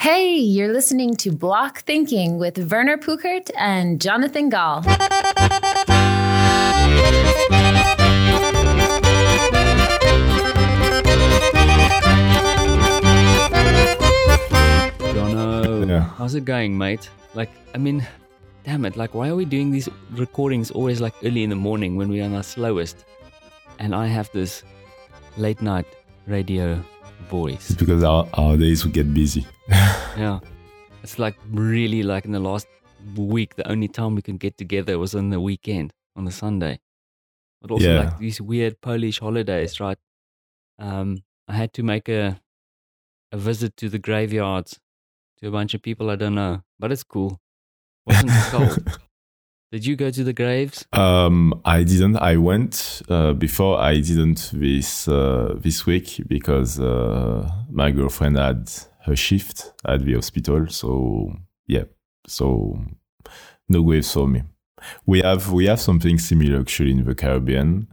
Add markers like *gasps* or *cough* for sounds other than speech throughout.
Hey, you're listening to Block Thinking with Werner Pukert and Jonathan Gall. Jono, Yeah. how's it going, mate? Like, I mean, damn it, like, why are we doing these recordings always like early in the morning when we're on our slowest? And I have this late night radio voice. It's because our, our days will get busy. *laughs* Yeah. It's like really like in the last week, the only time we could get together was on the weekend, on the Sunday. But also Yeah. like these weird Polish holidays, right? Um, I had to make a a visit to the graveyards to a bunch of people I don't know, but it's cool. Wasn't cold. *laughs* Did you go to the graves? Um, I didn't. I went uh, before. I didn't this uh, this week because uh, my girlfriend had her shift at the hospital. So yeah. So no graves for me. We have we have something similar actually in the Caribbean,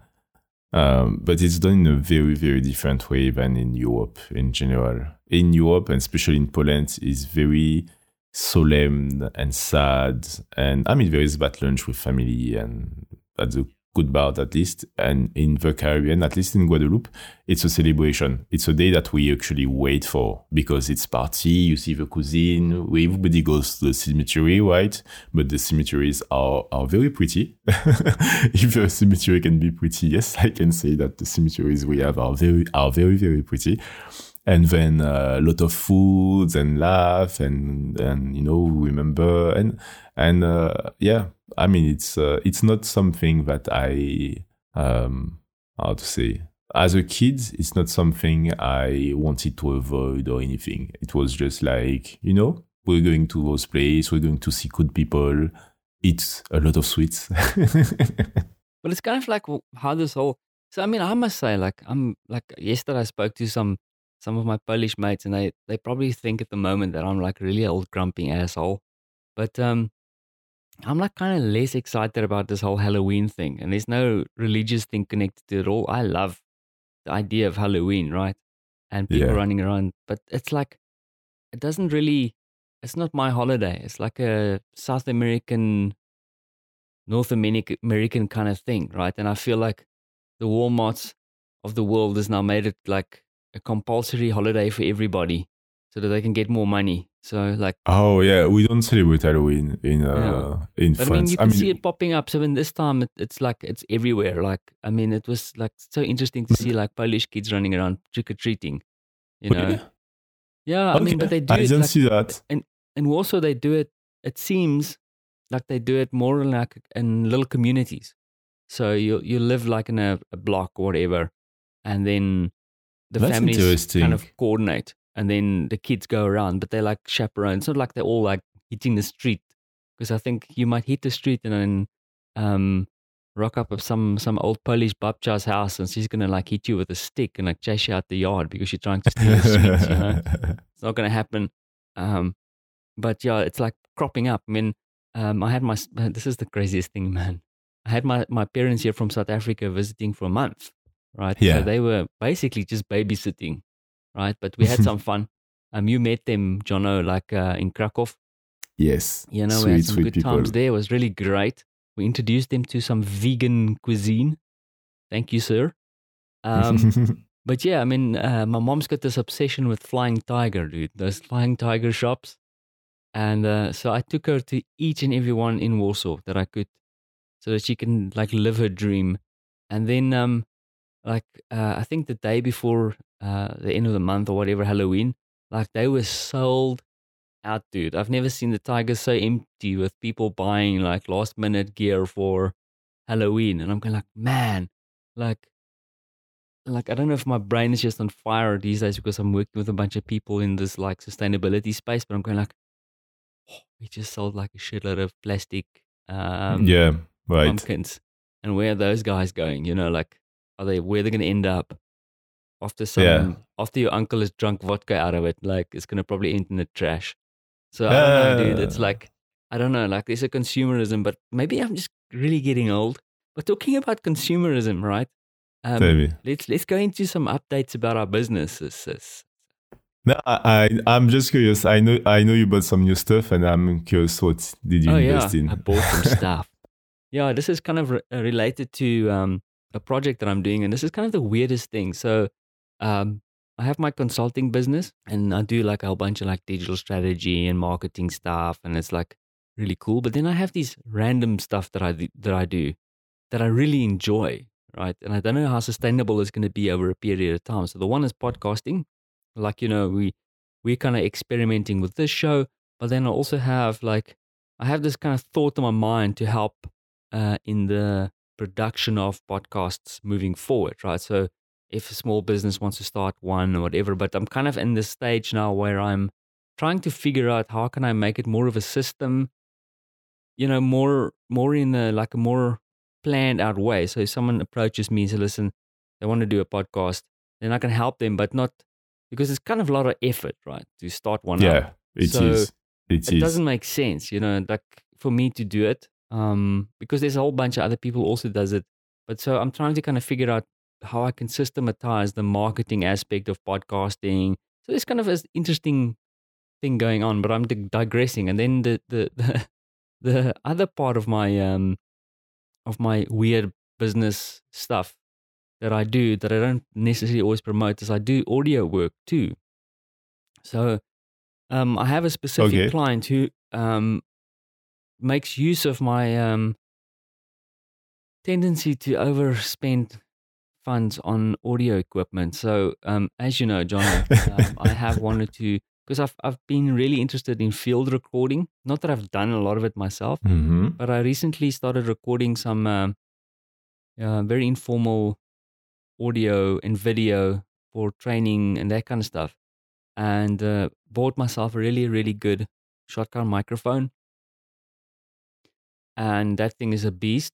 um, but it's done in a very very different way than in Europe in general. In Europe and especially in Poland, is very solemn and sad. And I mean, there is that lunch with family, and at a good part at least. And in the Caribbean, at least in Guadeloupe, it's a celebration. It's a day that we actually wait for because it's party. You see the cuisine. Everybody goes to the cemetery, right? But the cemeteries are are very pretty. *laughs* if a cemetery can be pretty, yes, I can say that the cemeteries we have are very are very very pretty and then uh, a lot of foods and laugh and and you know remember and and uh, yeah i mean it's uh, it's not something that i um how to say as a kid it's not something i wanted to avoid or anything it was just like you know we're going to those places we're going to see good people eat a lot of sweets *laughs* But it's kind of like how this whole. So I mean, I must say, like I'm like yesterday I spoke to some some of my Polish mates, and they they probably think at the moment that I'm like really old grumpy asshole, but um, I'm like kind of less excited about this whole Halloween thing, and there's no religious thing connected to it all. I love the idea of Halloween, right? And people Yeah. running around, but it's like it doesn't really. It's not my holiday. It's like a South American North American American kind of thing, right? And I feel like the Walmarts of the world has now made it like a compulsory holiday for everybody, so that they can get more money. So like, oh yeah we don't celebrate halloween in uh in but I mean, you can see it popping up. So in this time, it, it's like it's everywhere. Like, I mean, it was like so interesting to see like Polish kids running around trick or treating. You know, Okay. yeah. I mean, but they do I didn't like, see that. and and also they do it. It seems like they do it more in like in little communities. So you you live like in a, a block or whatever, and then the That's families kind of coordinate, and then the kids go around, but they're like chaperones. It's not like they're all like hitting the street, because I think you might hit the street and then um, rock up at some some old Polish babcha's house, and she's gonna like hit you with a stick and like chase you out the yard because you're trying to steal the sweets. You know, *laughs* it's not going to happen. Um, but yeah, it's like cropping up. I mean, um, I had my, this is the craziest thing, man. I had my, my parents here from South Africa visiting for a month, right? Yeah. So they were basically just babysitting, right? But we had *laughs* some fun. Um, you met them, Jono, like uh, in Krakow. yes. You know, sweet, we had some good people. times there. It was really great. We introduced them to some vegan cuisine. Thank you, sir. Um, *laughs* but yeah, I mean, uh, my mom's got this obsession with Flying Tiger, dude. Those Flying Tiger shops. And uh, so I took her to each and every one in Warsaw that I could so that she can like live her dream. And then, um, like, uh, I think the day before uh, the end of the month or whatever, Halloween, like they were sold out, dude. I've never seen the Tigers so empty with people buying like last minute gear for Halloween. And I'm going like, man, like, like I don't know if my brain is just on fire these days because I'm working with a bunch of people in this like sustainability space, but I'm going like, oh, we just sold like a shitload of plastic um, yeah, right. pumpkins, and where are those guys going? You know, like are they where they're going to end up after some Yeah. after your uncle has drunk vodka out of it? Like it's going to probably end in the trash. So I don't know, dude. It's *laughs* like I don't know. Like there's a consumerism, but maybe I'm just really getting old. But talking about consumerism, right? Um, me. let's let's go into some updates about our businesses. No, I, I am just curious. I know I know you bought some new stuff, and I'm curious what did you oh invest yeah, in? I bought some *laughs* stuff. Yeah, this is kind of re- uh, related to um, a project that I'm doing, and this is kind of the weirdest thing. So, um, I have my consulting business, and I do like a whole bunch of like digital strategy and marketing stuff, and it's like really cool. But then I have these random stuff that I do, that I do that I really enjoy, right? And I don't know how sustainable it's going to be over a period of time. So the one is podcasting, like you know we we're kind of experimenting with this show, but then I also have like I have this kind of thought in my mind to help uh, in the production of podcasts moving forward, right? So if a small business wants to start one or whatever, but I'm kind of in this stage now where I'm trying to figure out how can I make it more of a system, you know, more more in a like a more planned out way. So if someone approaches me and says, listen, they want to do a podcast, then I can help them, but not because it's kind of a lot of effort, right? To start one yeah, up. it So, is. It It is. doesn't make sense, you know, like for me to do it. Um, because there's a whole bunch of other people also does it. But so I'm trying to kind of figure out how I can systematize the marketing aspect of podcasting. So there's kind of an interesting thing going on, but I'm digressing. And then the, the the *laughs* the other part of my um of my weird business stuff that I do that I don't necessarily always promote is I do audio work too. So um, I have a specific Okay. client who um, makes use of my um, tendency to overspend funds on audio equipment. So um, as you know, John, um, *laughs* I have wanted to because I've I've been really interested in field recording. Not that I've done a lot of it myself, hmm but I recently started recording some um uh, very informal audio and video for training and that kind of stuff. And uh, bought myself a really, really good shotgun microphone. And that thing is a beast.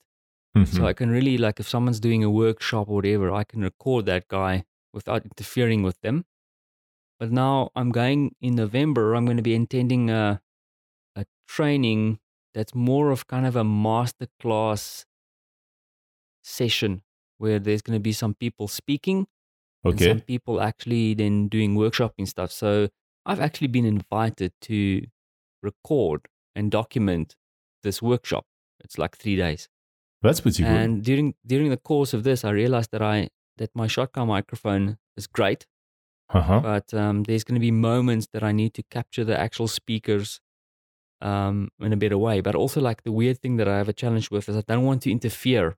Mm-hmm. So I can really, like, if someone's doing a workshop or whatever, I can record that guy without interfering with them. But now I'm going in November, I'm going to be attending a, a training that's more of kind of a master class session where there's going to be some people speaking and some people actually then doing workshop and stuff. So I've actually been invited to record and document this workshop. It's like three days. That's pretty good. And during during the course of this, I realized that I that my shotgun microphone is great, Uh-huh. but um, there's going to be moments that I need to capture the actual speakers um, in a better way. But also, like the weird thing that I have a challenge with is I don't want to interfere.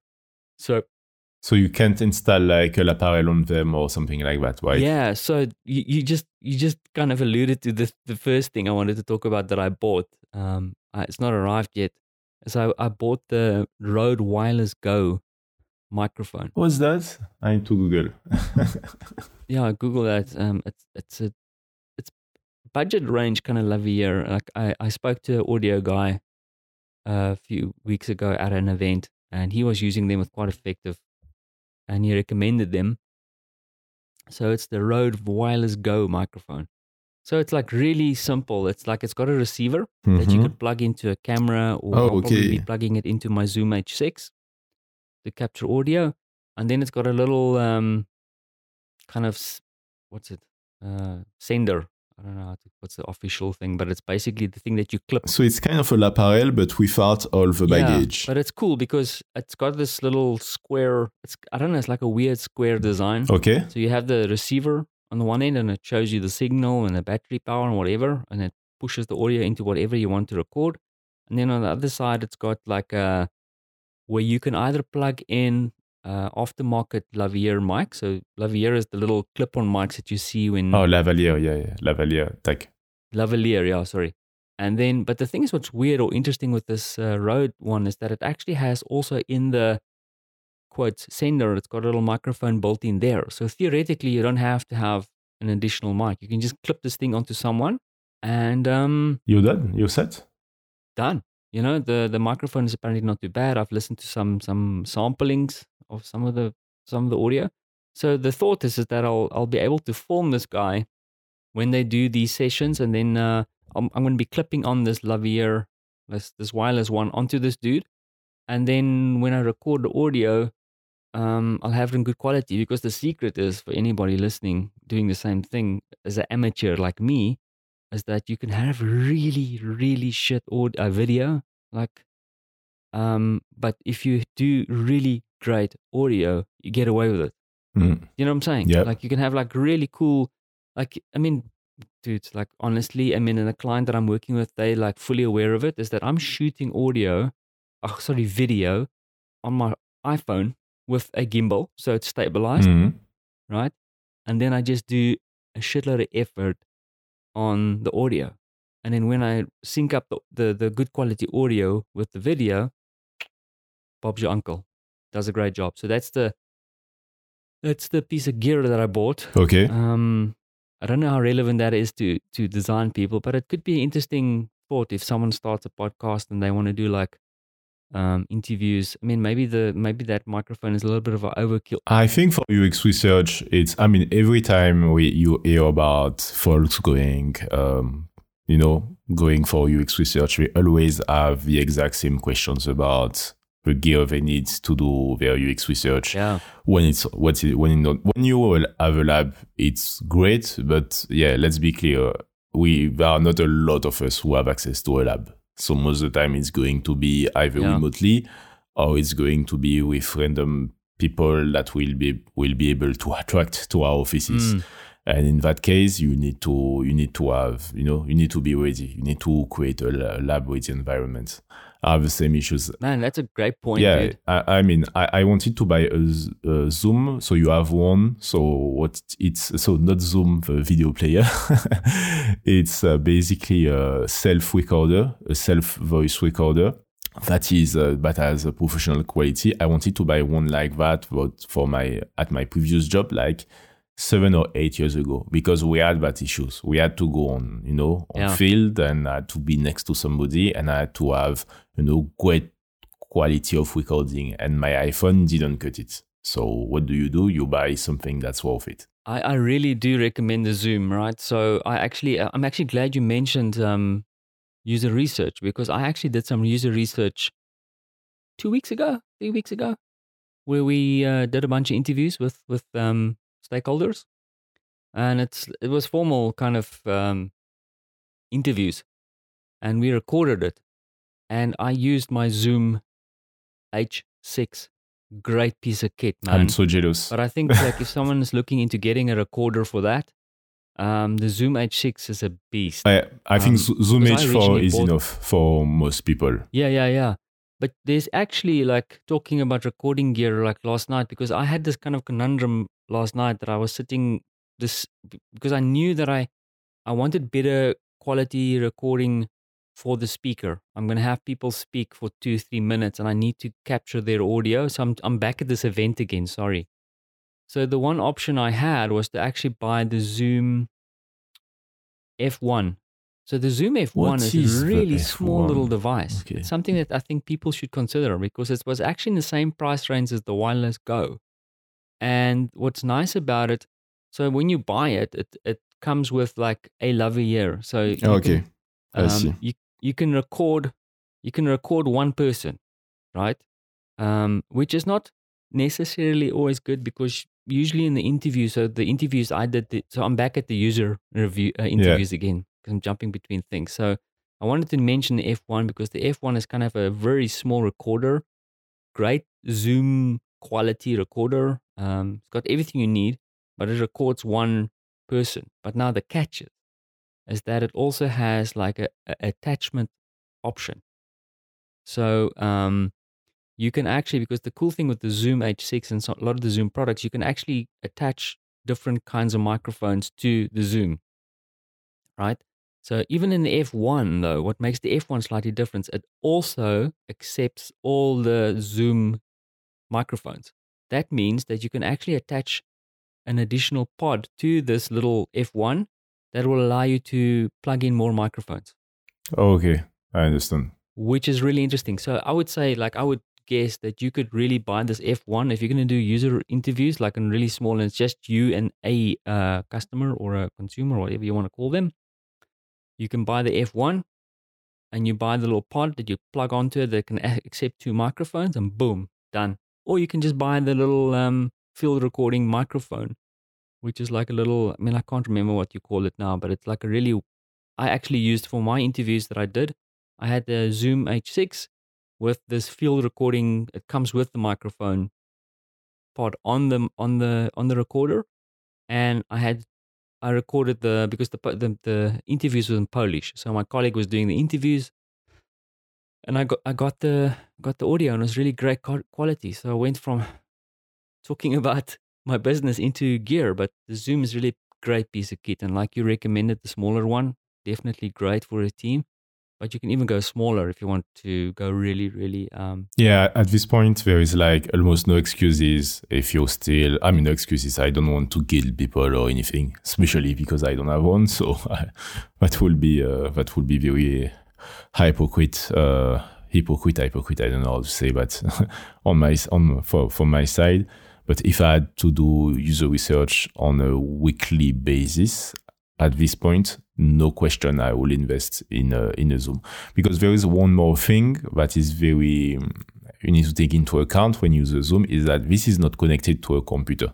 So So you can't install like a lapel on them or something like that, right? yeah, so you, you just you just kind of alluded to the the first thing I wanted to talk about that I bought. Um, I, it's not arrived yet. So I bought the Rode Wireless Go microphone. What's that? I need to Google. *laughs* Yeah, Google that. Um, it's it's a it's budget range kind of Lavalier. Like I I spoke to an audio guy a few weeks ago at an event, and he was using them with quite effective, and he recommended them. So it's the Rode Wireless Go microphone. So it's like really simple. It's like it's got a receiver that you Mhm. could plug into a camera, or Oh, I'll probably be plugging it into my Zoom H6 to capture audio, and then it's got a little um, kind of what's it uh, sender. I don't know how to, what's the official thing, but it's basically the thing that you clip. So it's kind of a lapel, but without all the Yeah, baggage. but it's cool because it's got this little square. It's I don't know. It's like a weird square design. Okay. So you have the receiver on the one end, and it shows you the signal and the battery power and whatever, and it pushes the audio into whatever you want to record. And then on the other side, it's got like a where you can either plug in uh, aftermarket lavalier mic. So lavalier is the little clip-on mics that you see when Oh, lavalier. Yeah, yeah. Lavalier. Tac. lavalier. Yeah, sorry. And then, but the thing is, what's weird or interesting with this uh, Rode one is that it actually has also in the quote sender, it's got a little microphone built in there. So theoretically, you don't have to have an additional mic. You can just clip this thing onto someone, and um, You're done? You're set? done. You know, the the microphone is apparently not too bad. I've listened to some some samplings of some of the some of the audio. So the thought is, is that I'll I'll be able to film this guy when they do these sessions, and then uh, I'm I'm going to be clipping on this lavalier, this this wireless one onto this dude, and then when I record the audio, um, I'll have it in good quality because the secret is for anybody listening doing the same thing as an amateur like me is that you can have really really shit audio, uh, video like um, but if you do really great audio you get away with it Mm. you know what I'm saying? Yeah. Like you can have like really cool, like I mean, dude, like honestly, I mean, and the client that I'm working with, they like fully aware of it. Is that I'm shooting audio, oh sorry, video, on my iPhone with a gimbal, so it's stabilized, Mhm. right? And then I just do a shitload of effort on the audio, and then when I sync up the the, the good quality audio with the video, Bob's your uncle, does a great job. So that's the that's the piece of gear that I bought. Okay. Um, I don't know how relevant that is to to design people, but it could be an interesting thought if someone starts a podcast and they want to do like um, interviews. I mean, maybe the maybe that microphone is a little bit of an overkill. I think for UX research, it's, I mean, every time we, you hear about folks going, um, you know, going for UX research, we always have the exact same questions about the gear they need to do their UX research. Yeah, When it's, what's it, when, you when you have a lab, it's great. But yeah, let's be clear. We, there are not a lot of us who have access to a lab. So most of the time it's going to be either Yeah. remotely or it's going to be with random people that will be will be able to attract to our offices. Mm. And in that case, you need to you need to have you know you need to be ready. You need to create a la- lab ready environment. Have the same issues. man, that's a great point. yeah, dude. I, I mean, I, I wanted to buy a Zoom, so you have one. So what it's so not Zoom the video player. *laughs* it's uh, basically a self recorder, a self voice recorder that is uh, that has a professional quality. I wanted to buy one like that, but for my at my previous job, like seven or eight years ago, because we had that issues. We had to go on, you know, on Yeah. field, and I had to be next to somebody, and I had to have, you know, great quality of recording, and my iPhone didn't cut it. So what do you do? You buy something that's worth it. I, I really do recommend the Zoom, right? So I actually, uh, I'm actually glad you mentioned um, user research because I actually did some user research two weeks ago, three weeks ago, where we uh, did a bunch of interviews with with um, stakeholders, and it's it was formal kind of um, interviews, and we recorded it, and I used my Zoom H6, great piece of kit, man. I'm so jealous. But I think like if *laughs* someone is looking into getting a recorder for that, um, the Zoom H6 is a beast. I, I think Um, Zo- Zoom because I H4 is bought- enough for most people. Yeah, yeah, yeah. But there's actually like talking about recording gear like last night because I had this kind of conundrum last night that I was sitting this because I knew that I I wanted better quality recording for the speaker. I'm going to have people speak for 2 3 minutes and I need to capture their audio. So I'm I'm back at this event again, sorry. So the one option I had was to actually buy the Zoom F1. So the Zoom F1 What is, is a really small little device. Okay. It's something that I think people should consider because it was actually in the same price range as the wireless Go. And what's nice about it, so when you buy it, it, it comes with like a lavalier. So you Okay, can, I see. um, You you can record you can record one person, right? Um, which is not necessarily always good because usually in the interview, so the interviews I did, the, so I'm back at the user review uh, interviews again because I'm jumping between things. So I wanted to mention the F1 because the F1 is kind of a very small recorder, great Zoom quality recorder. Um, it's got everything you need, but it records one person. But now the catch is, is that it also has like a, a attachment option. So um, you can actually, because the cool thing with the Zoom H6 and so, a lot of the Zoom products, you can actually attach different kinds of microphones to the Zoom, right? So even in the F1, though, what makes the F1 slightly different, it also accepts all the Zoom microphones. That means that you can actually attach an additional pod to this little F1 that will allow you to plug in more microphones Okay, I understand. which is really interesting. So I would say, like, I would guess that you could really buy this F1 if you're going to do user interviews, like in really small, and it's just you and a uh, customer or a consumer, or whatever you want to call them. You can buy the F1 and you buy the little pod that you plug onto it that can accept two microphones, and boom, done. Or you can just buy the little um, field recording microphone, which is like a little. I mean, I can't remember what you call it now, but it's like a really. I actually used for my interviews that I did. I had the Zoom H6 with this field recording. It comes with the microphone pod on the on the on the recorder, and I had I recorded the because the the, the interviews were in Polish, so my colleague was doing the interviews, and I got I got the got the audio, and it was really great quality. So I went from *laughs* talking about my business into gear, but the Zoom is really great piece of kit, and like you recommended, the smaller one definitely great for a team but you can even go smaller if you want to go really really um yeah at this point there is like almost no excuses if you're still i mean no excuses. I don't want to guilt people or anything especially because i don't have one. *laughs* So I, that will be uh, that will be very hypocrite uh hypocrite hypocrite i don't know how to say but *laughs* on my on for from my side but if i had to do user research on a weekly basis at this point, no question, I will invest in a, in a Zoom because there is one more thing that is very you need to take into account when you use a Zoom is that this is not connected to a computer.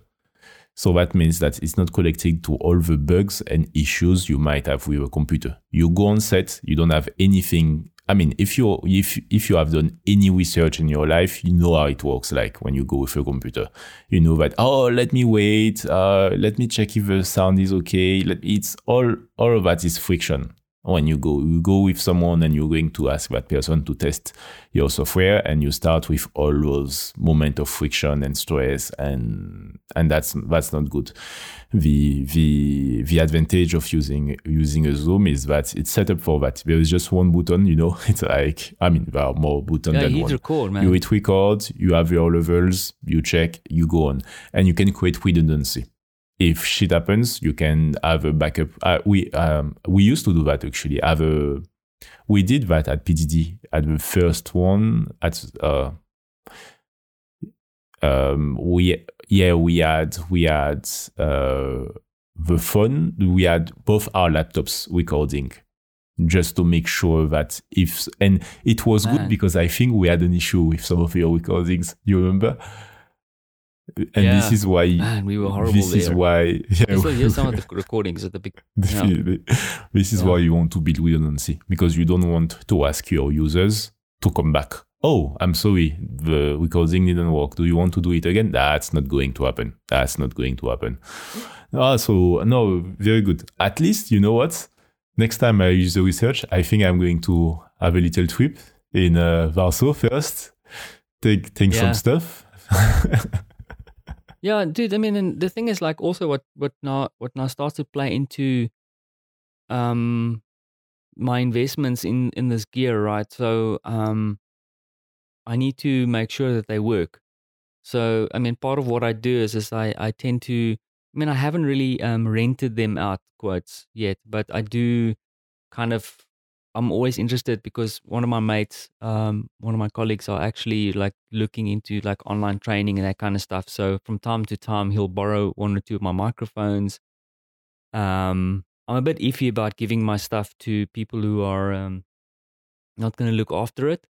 So that means that it's not connected to all the bugs and issues you might have with a computer. You go on set, you don't have anything I mean, if you if if you have done any research in your life, you know how it works. Like when you go with a computer, you know that oh, let me wait, uh, let me check if the sound is okay. Let, it's all all of that is friction when you go you go with someone and you're going to ask that person to test your software and you start with all those moments of friction and stress and and that's that's not good. The the the advantage of using using a zoom is that it's set up for that. There is just one button you know *laughs* it's like i mean there are more buttons yeah, than one. record, man. you hit record you have your levels you check you go on. And you can create redundancy if shit happens, you can have a backup. Uh, we um, we used to do that actually. Have a we did that at PDD at the first one at uh, um, we yeah we had we had uh, the phone we had both our laptops recording just to make sure that if and it was Man. good because I think we had an issue with some of your recordings. You remember? And yeah. this is why Man, we were horrible this there. is why yeah, here's some of the recordings at the big *laughs* definitely. This is yeah. why you want to build redundancy because you don't want to ask your users to come back. Oh i'm sorry the recording didn't work. Do you want to do it again? That's not going to happen. That's not going to happen. Ah, so no very good. At least you know what? Next time i use the research i think i'm going to have a little trip in uh, warsaw first. Take take yeah. some stuff *laughs* Yeah, dude. I mean, and the thing is, like, also what what now what now starts to play into um my investments in in this gear, right? So um, I need to make sure that they work. So I mean, part of what I do is is I I tend to. I mean, I haven't really um rented them out quotes yet, but I do kind of I'm always interested because one of my mates, um, one of my colleagues are actually like looking into like online training and that kind of stuff. So from time to time, he'll borrow one or two of my microphones. Um, I'm a bit iffy about giving my stuff to people who are um, not going to look after it.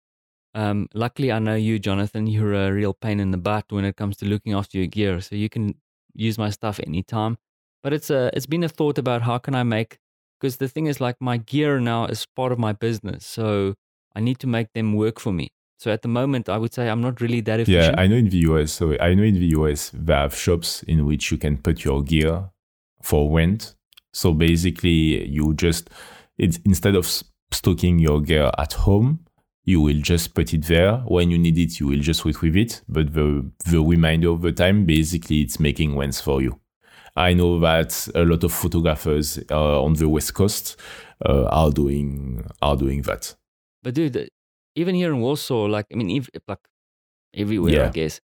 Um, luckily, I know you, Jonathan. You're a real pain in the butt when it comes to looking after your gear, so you can use my stuff anytime. But it's a it's been a thought about how can I make because the thing is like my gear now is part of my business so i need to make them work for me. So at the moment i would say i'm not really that efficient. Yeah i know in the us so i know in the us they have shops in which you can put your gear for rent. So basically you just it's instead of stocking your gear at home you will just put it there. When you need it you will just retrieve it. But the the remainder of the time basically it's making rents for you I know that a lot of photographers uh, on the West Coast uh, are doing are doing that. But dude, even here in Warsaw, like I mean, if, like everywhere, yeah. I guess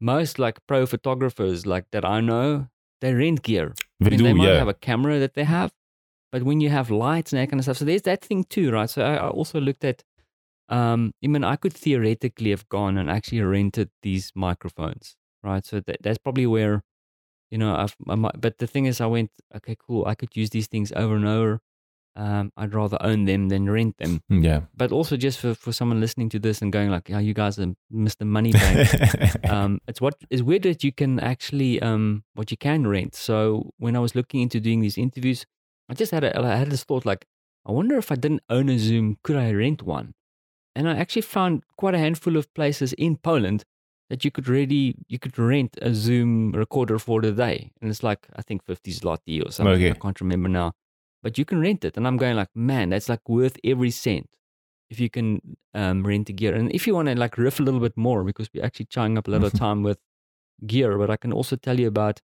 most like pro photographers like that I know, they rent gear. They I mean, do, they might yeah. have a camera that they have, but when you have lights and that kind of stuff, so there's that thing too, right? So I, I also looked at. Um, I mean, I could theoretically have gone and actually rented these microphones, right? So that, that's probably where you know, I've, I might, but the thing is, I went, okay, cool. I could use these things over and over. um, I'd rather own them than rent them. *laughs* Yeah. But also just for, for someone listening to this and going like, "Yeah, you guys are Mr. Moneybank." *laughs* um, it's what is weird that you can actually um, what you can rent. So when I was looking into doing these interviews, I just had a, I had this thought like, I wonder if I didn't own a Zoom, could I rent one? And I actually found quite a handful of places in Poland that you could really you could rent a Zoom recorder for the day, and it's like I think fifty zloty or something. Okay. I can't remember now, but you can rent it, and I'm going like, man, that's like worth every cent if you can um, rent the gear. And if you want to like riff a little bit more, because we're actually chowing up a lot of *laughs* time with gear, but I can also tell you about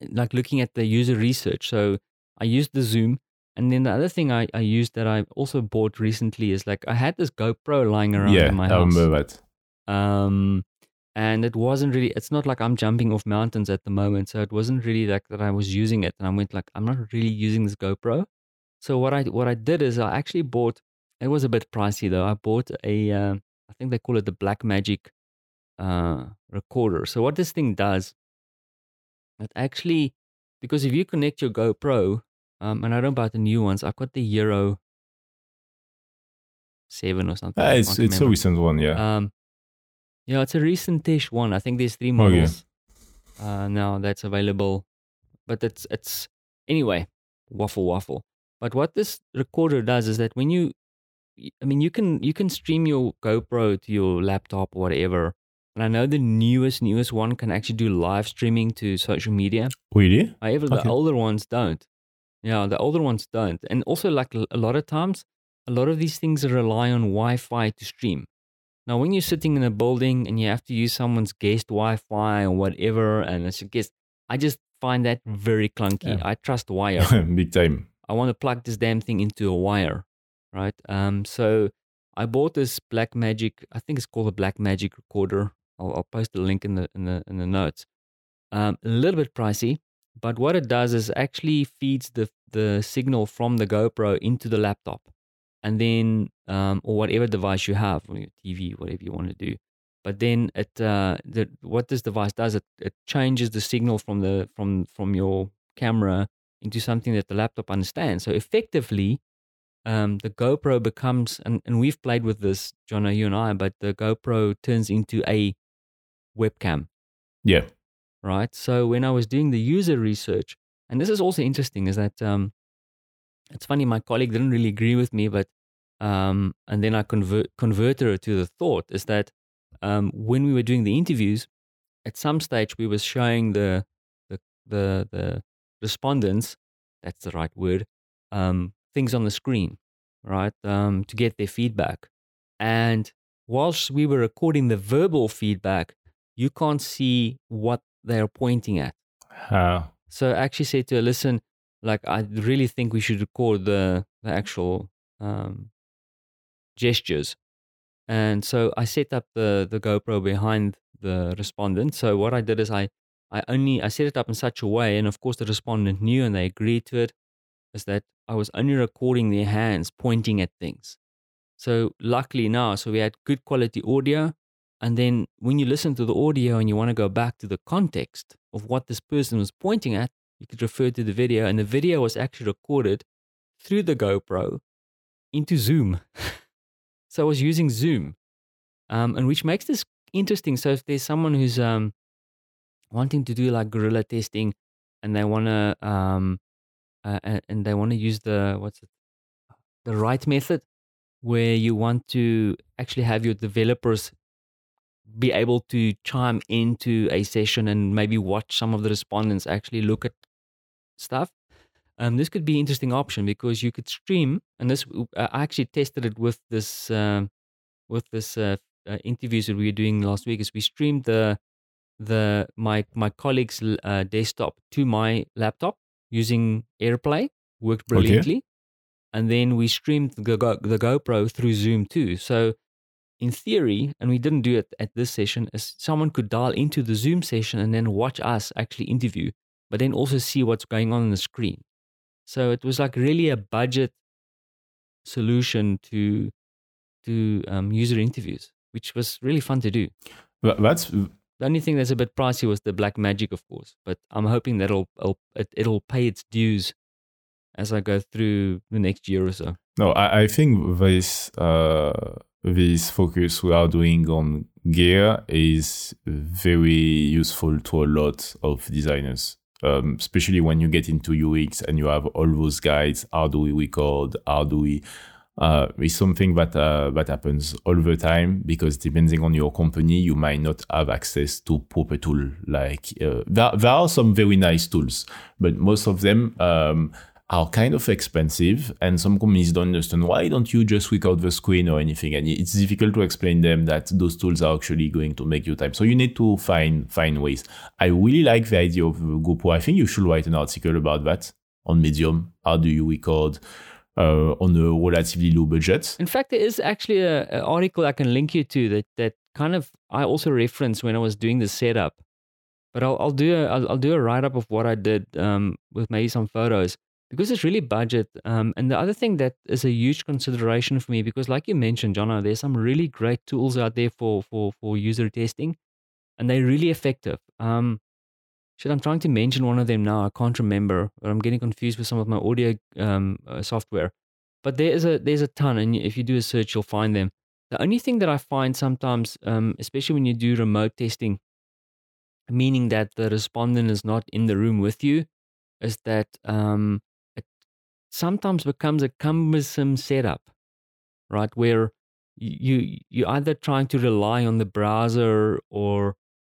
like looking at the user research. So I used the Zoom. And then the other thing I, I used that I also bought recently is like I had this GoPro lying around yeah, in my I house. remember that. Um, and it wasn't really, it's not like I'm jumping off mountains at the moment. So it wasn't really like that I was using it. And I went like, I'm not really using this GoPro. So what I, what I did is I actually bought, it was a bit pricey though. I bought a, uh, I think they call it the Blackmagic uh, recorder. So what this thing does, it actually, because if you connect your GoPro, um, and I don't buy the new ones, I've got the Hero 7 or something. Ah, it's it's a recent one, yeah. Um, yeah, it's a recent-ish one. I think there's three models uh, now that's available, but it's it's anyway waffle waffle. But what this recorder does is that when you, I mean, you can you can stream your GoPro to your laptop or whatever. And I know the newest newest one can actually do live streaming to social media. We do. However, the Okay. older ones don't. Yeah, the older ones don't. And also, like a lot of times, a lot of these things rely on Wi Fi to stream. Now, when you're sitting in a building and you have to use someone's guest Wi Fi or whatever, and it's a guest, I just find that very clunky. Yeah. I trust wire. *laughs* Big time. I want to plug this damn thing into a wire, right? Um, so I bought this Blackmagic. I think it's called a Blackmagic recorder. I'll, I'll post the link in the in the in the notes. Um, a little bit pricey, but what it does is actually feeds the the signal from the GoPro into the laptop, and then um, or whatever device you have, or your TV, whatever you want to do. But then it uh, the, what this device does it it changes the signal from the from from your camera into something that the laptop understands. So effectively, um, the GoPro becomes, and, and we've played with this, Jono, you and I, but the GoPro turns into a webcam, Yeah. right? So when I was doing the user research, and this is also interesting, is that um, it's funny, my colleague didn't really agree with me, but um, and then I convert converted her to the thought is that um, when we were doing the interviews, at some stage we were showing the the the, the respondents, that's the right word, um, things on the screen, right, um, to get their feedback. And whilst we were recording the verbal feedback, you can't see what they are pointing at. Uh, So I actually said to her, listen, like I really think we should record the the actual um, gestures. And so I set up the the GoPro behind the respondent. So what I did is I I only I set it up in such a way, and of course the respondent knew and they agreed to it, is that I was only recording their hands pointing at things. So luckily now, so we had good quality audio. And then when you listen to the audio and you want to go back to the context of what this person was pointing at, you could refer to the video. And the video was actually recorded through the GoPro into Zoom. *laughs* so I was using Zoom, um, and which makes this interesting. So if there's someone who's um, wanting to do like guerrilla testing and they want to um, uh, and- and they want to use the what's it the right method where you want to actually have your developers be able to chime into a session and maybe watch some of the respondents actually look at stuff. Um, this could be an interesting option because you could stream, and this uh, I actually tested it with this um with this uh, uh, interviews that we were doing last week. Is we streamed the the my my colleague's uh, desktop to my laptop using AirPlay, worked brilliantly, Okay. and then we streamed the Go, the GoPro through Zoom too. So in theory, and we didn't do it at this session, is someone could dial into the Zoom session and then watch us actually interview, but then also see what's going on on the screen. So it was like really a budget solution to to um, user interviews, which was really fun to do. But that's The only thing that's a bit pricey was the Blackmagic, of course, but I'm hoping that it'll it'll, it'll pay its dues as I go through the next year or so. No, I, I think this uh, this focus we are doing on gear is very useful to a lot of designers. Um, especially when you get into UX and you have all those guides. How do we record? How do we? Uh, it's something that uh, that happens all the time because depending on your company, you might not have access to proper tool. Like uh, there, there are some very nice tools, but most of them um, are kind of expensive and some companies don't understand why don't you just record the screen or anything? And it's difficult to explain them that those tools are actually going to make you time so you need to find find ways. I really like the idea of gopro. I think you should write an article about that on medium. How do you record uh, on a relatively low budget? In fact there is actually an article i can link you to that that kind of i also referenced when i was doing the setup. But i'll, I'll do a I'll, I'll do a write-up of what i did um, with maybe some photos because it's really budget. Um, and the other thing that is a huge consideration for me, because like you mentioned, Jono, there's some really great tools out there for for for user testing, and they're really effective. Um, shit, I'm trying to mention one of them now. I can't remember, but I'm getting confused with some of my audio um, uh, software. But there is a there's a ton, and if you do a search, you'll find them. The only thing that I find sometimes, um, especially when you do remote testing, meaning that the respondent is not in the room with you, is that um, sometimes becomes a cumbersome setup, right? Where you you're either trying to rely on the browser or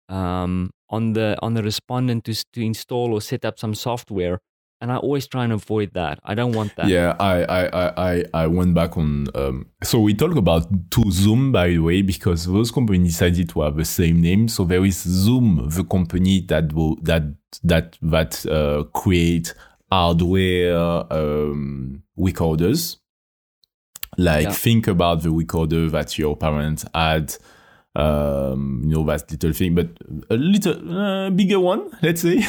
um, on the on the respondent to to install or set up some software. And I always try and avoid that. I don't want that. Yeah, I I I I went back on. Um, so we talk about to Zoom by the way because those companies decided to have the same name. So there is Zoom, the company that will, that that that uh, create hardware um, recorders. Like yeah. think about the recorder that your parents had, um, you know, that little thing, but a little uh, bigger one, let's say,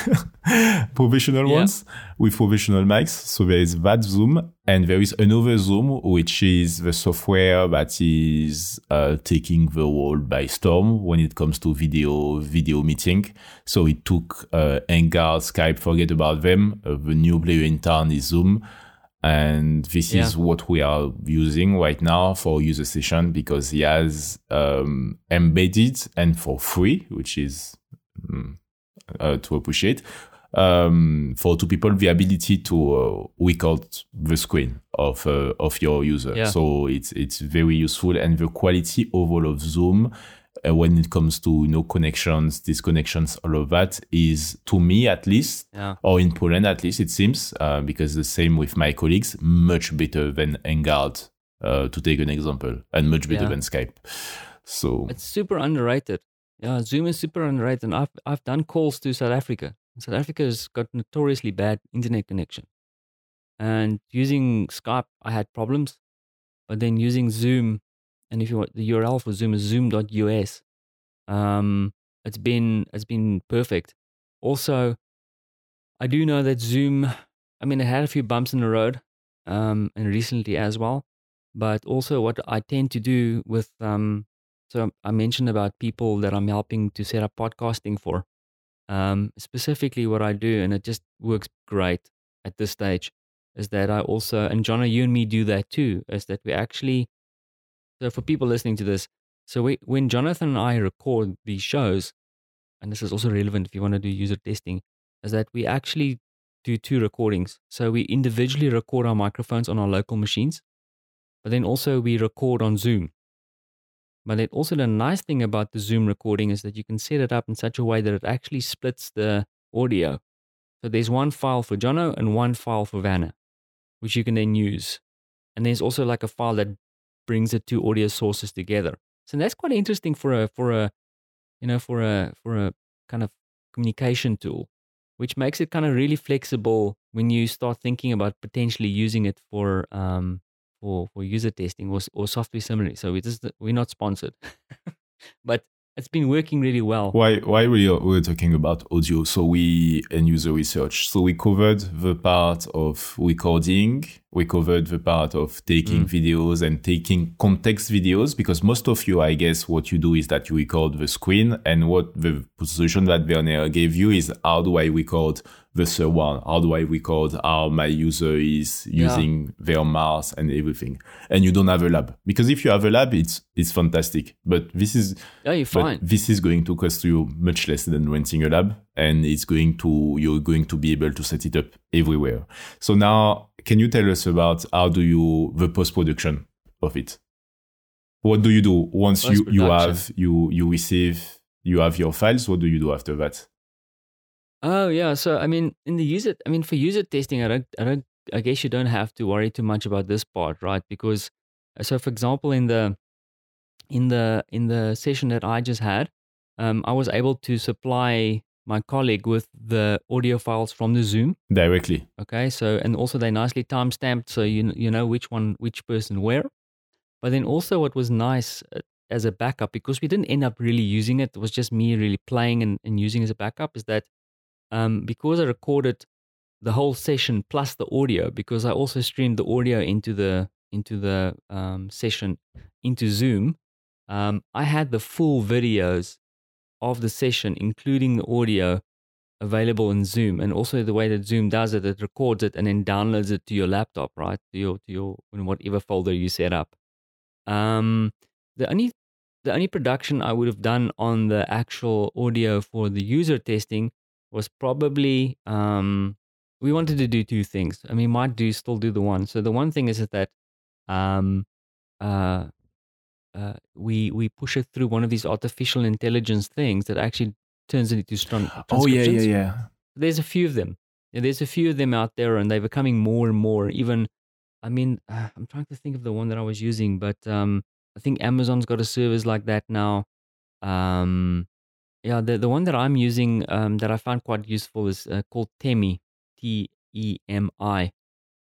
*laughs* professional yeah. ones with professional mics. So there is that Zoom, and there is another Zoom, which is the software that is uh, taking the world by storm when it comes to video video meeting. So it took uh, Hangout, Skype, forget about them. Uh, the new player in town is Zoom. And this yeah. is what we are using right now for user session because he has um, embedded and for free, which is um, uh, to appreciate, um, for two people the ability to uh, record the screen of uh, of your user. Yeah. So it's it's very useful, and the quality overall of Zoom. Uh, when it comes to you know connections, disconnections, all of that is to me at least, yeah. or in Poland at least, it seems uh, because the same with my colleagues, much better than Engard, uh, to take an example, and much better yeah. than Skype. So it's super underrated. Yeah, Zoom is super underrated. And I've I've done calls to South Africa South Africa has got notoriously bad internet connection. And using Skype, I had problems. But then using Zoom, and if you want the URL for Zoom is zoom.us, um, it's been it's been perfect. Also, I do know that Zoom, I mean, it had a few bumps in the road, um, and recently as well. But also, what I tend to do with, um, so I mentioned about people that I'm helping to set up podcasting for. Um, specifically, what I do, and it just works great at this stage, is that I also, and Jono, you and me do that too, is that we actually, so for people listening to this, so we, when Jonathan and I record these shows, and this is also relevant if you want to do user testing, is that we actually do two recordings. So we individually record our microphones on our local machines, but then also we record on Zoom. But it also the nice thing about the Zoom recording is that you can set it up in such a way that it actually splits the audio. So there's one file for Jono and one file for Werner, which you can then use. And there's also like a file that brings the two audio sources together. So that's quite interesting for a for a you know for a for a kind of communication tool, which makes it kind of really flexible when you start thinking about potentially using it for um, for, for user testing or, or software similarly. So we just, we're not sponsored, *laughs* but it's been working really well. Why why we are, we're talking about audio? So we and user research. So we covered the part of recording, we covered the part of taking Mm. videos and taking context videos because most of you, I guess, what you do is that you record the screen. And what the solution that Werner gave you is how do I record the third one? How do I record how my user is Yeah. using their mouse and everything? And you don't have a lab because if you have a lab, it's it's fantastic. But this is Yeah, you're fine. this is going to cost you much less than renting a lab, and it's going to you're going to be able to set it up everywhere. So now, can you tell us about how do you the post production of it? What do you do once you you have you you receive you have your files? What do you do after that? Oh yeah, so I mean, in the user, I mean, for user testing, I don't, I don't, I guess you don't have to worry too much about this part, right? Because, so for example, in the, in the in the session that I just had, um, I was able to supply my colleague with the audio files from the Zoom. Directly. Okay, so and also they nicely time stamped, so you you know which one which person where. But then also, what was nice uh, as a backup because we didn't end up really using it. It was just me really playing and, and using as a backup. Is that um, because I recorded the whole session plus the audio because I also streamed the audio into the into the um, session into Zoom. Um, I had the full videos of the session, including the audio, available in Zoom, and also the way that Zoom does it, it records it and then downloads it to your laptop, right? To your to your in whatever folder you set up. Um, the only the only production I would have done on the actual audio for the user testing was probably um, we wanted to do two things. I mean, might do still do the one. So the one thing is that um, uh, uh, we we push it through one of these artificial intelligence things that actually turns it into strong. *gasps* Oh yeah, yeah, yeah. There's a few of them. Yeah, there's a few of them out there, and they're becoming more and more. Even, I mean, uh, *sighs* I'm trying to think of the one that I was using, but um, I think Amazon's got a service like that now. Um, yeah, the the one that I'm using um, that I found quite useful is uh, called Temi, T E M I.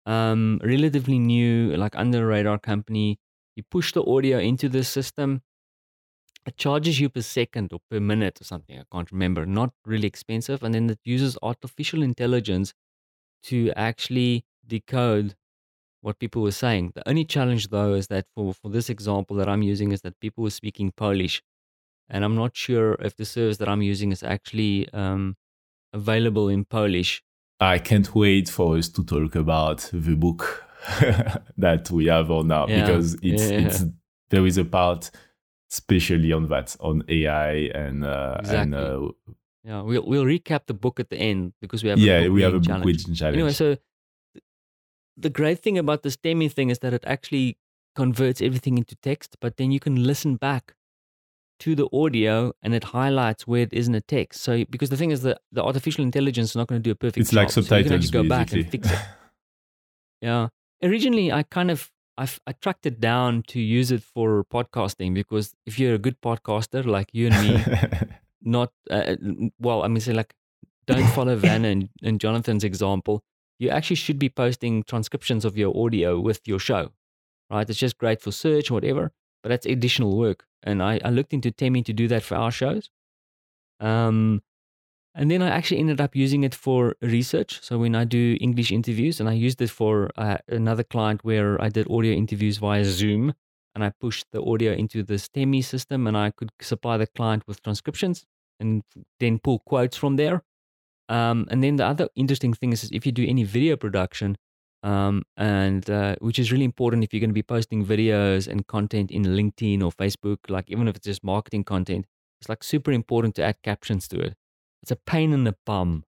Um, relatively new, like under the radar company. You push the audio into the system. It charges you per second or per minute or something. I can't remember. Not really expensive, and then it uses artificial intelligence to actually decode what people were saying. The only challenge though is that for for this example that I'm using is that people were speaking Polish and I'm not sure if the service that I'm using is actually um, available in Polish. I can't wait for us to talk about the book *laughs* that we have on now Yeah, because it's it's there is a part especially on that on AI and uh, and uh, Yeah, we'll we'll recap the book at the end because we have yeah we have a reading book challenge. reading challenge. Anyway, so th- the great thing about the Temi thing is that it actually converts everything into text, but then you can listen back to the audio and it highlights where it isn't a text. So because the thing is that the artificial intelligence is not going to do a perfect it's like job. So you can actually go back and fix it. *laughs* Yeah. Originally, I kind of I, I tracked it down to use it for podcasting because if you're a good podcaster like you and me, *laughs* not uh, well, I mean, say like, don't follow *laughs* Vanna and, and Jonathan's example. You actually should be posting transcriptions of your audio with your show, right? It's just great for search or whatever, but that's additional work. And I, I looked into Temi to do that for our shows. Um, and then I actually ended up using it for research. So when I do English interviews, and I used it for uh, another client where I did audio interviews via Zoom, and I pushed the audio into the Temi system, and I could supply the client with transcriptions and then pull quotes from there. Um, and then the other interesting thing is, is if you do any video production, um, and uh, which is really important if you're going to be posting videos and content in LinkedIn or Facebook, like even if it's just marketing content, it's like super important to add captions to it. It's a pain in the bum,